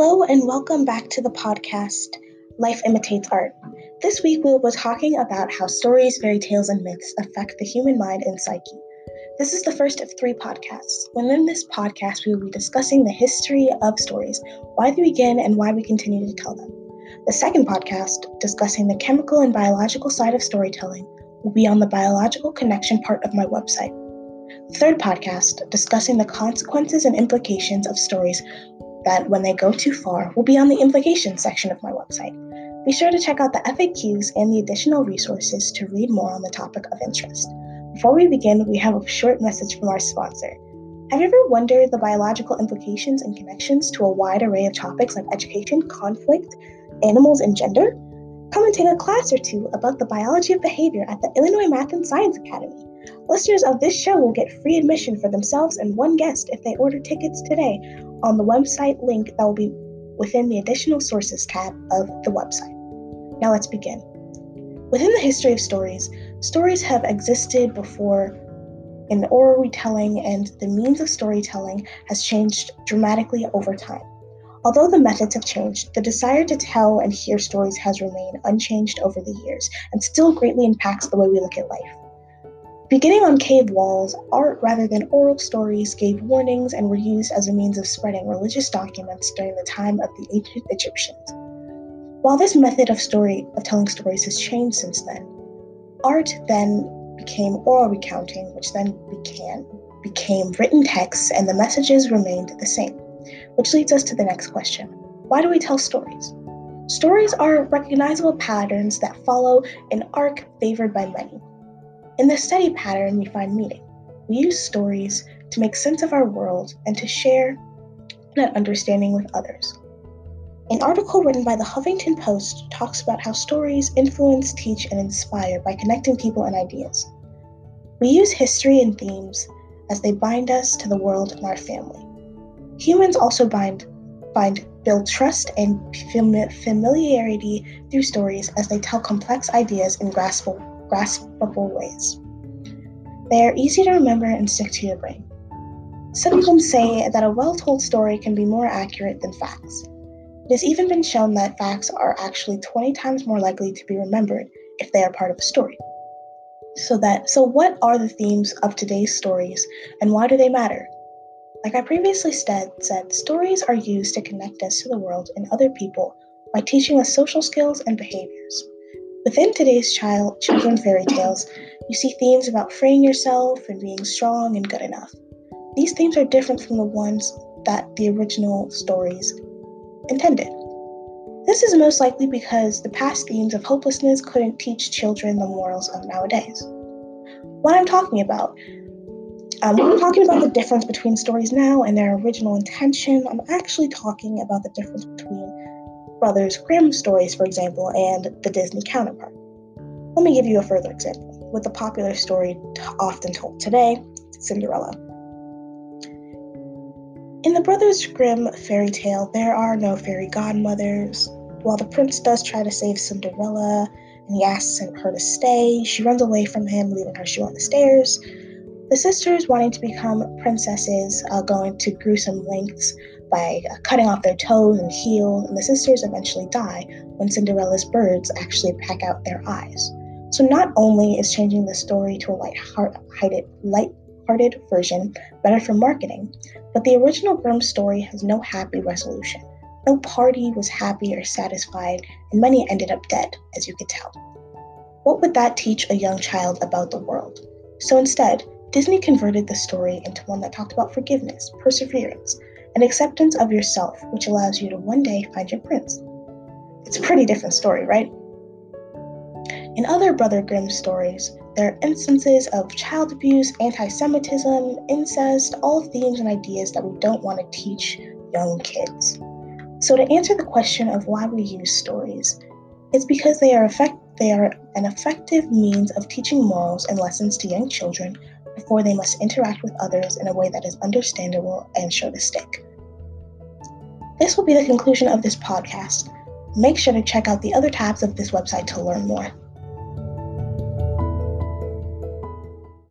Hello, and welcome back to the podcast Life Imitates Art. This week we will be talking about how stories, fairy tales, and myths affect the human mind and psyche. This is the first of three podcasts. Within this podcast, we will be discussing the history of stories, why they begin, and why we continue to tell them. The second podcast, discussing the chemical and biological side of storytelling, will be on the biological connection part of my website. The third podcast, discussing the consequences and implications of stories, that when they go too far will be on the implications section of my website. Be sure to check out the FAQs and the additional resources to read more on the topic of interest. Before we begin, we have a short message from our sponsor. Have you ever wondered the biological implications and connections to a wide array of topics like education, conflict, animals, and gender? Come and take a class or two about the biology of behavior at the Illinois Math and Science Academy. Listeners of this show will get free admission for themselves and one guest if they order tickets today on the website link that will be within the additional sources tab of the website. Now let's begin. Within the history of stories, stories have existed before in oral retelling, and the means of storytelling has changed dramatically over time. Although the methods have changed, the desire to tell and hear stories has remained unchanged over the years and still greatly impacts the way we look at life. Beginning on cave walls, art rather than oral stories gave warnings and were used as a means of spreading religious documents during the time of the ancient Egyptians. While this method of story of telling stories has changed since then, art then became oral recounting, which then became written texts, and the messages remained the same. Which leads us to the next question. Why do we tell stories? Stories are recognizable patterns that follow an arc favored by many. In the study pattern, we find meaning. We use stories to make sense of our world and to share that understanding with others. An article written by the Huffington Post talks about how stories influence, teach, and inspire by connecting people and ideas. We use history and themes as they bind us to the world and our family. Humans also bind, find build trust and familiarity through stories as they tell complex ideas in graspable graspable ways. They are easy to remember and stick to your brain. Some even say that a well told story can be more accurate than facts. It has even been shown that facts are actually 20 times more likely to be remembered if they are part of a story. So that so what are the themes of today's stories and why do they matter? Like I previously said, said stories are used to connect us to the world and other people by teaching us social skills and behaviors. Within today's child children fairy tales, you see themes about freeing yourself and being strong and good enough. These themes are different from the ones that the original stories intended. This is most likely because the past themes of hopelessness couldn't teach children the morals of nowadays. What I'm talking about, um, when I'm talking about the difference between stories now and their original intention, I'm actually talking about the difference between Brothers Grimm stories, for example, and the Disney counterpart. Let me give you a further example with the popular story often told today, Cinderella. In the Brothers Grimm fairy tale, there are no fairy godmothers. While the prince does try to save Cinderella and he asks her to stay, she runs away from him, leaving her shoe on the stairs. The sisters, wanting to become princesses, are going to gruesome lengths by uh, cutting off their toes and heels, and the sisters eventually die when Cinderella's birds actually peck out their eyes. So not only is changing the story to a light-hearted, light-hearted version better for marketing, but the original Grimm story has no happy resolution. No party was happy or satisfied, and many ended up dead, as you could tell. What would that teach a young child about the world? So instead, Disney converted the story into one that talked about forgiveness, perseverance, and acceptance of yourself, which allows you to one day find your prince. It's a pretty different story, right? In other Brother Grimm stories, there are instances of child abuse, anti Semitism, incest, all themes and ideas that we don't want to teach young kids. So, to answer the question of why we use stories, it's because they are, effect- they are an effective means of teaching morals and lessons to young children before they must interact with others in a way that is understandable and sure to stick. This will be the conclusion of this podcast. Make sure to check out the other tabs of this website to learn more.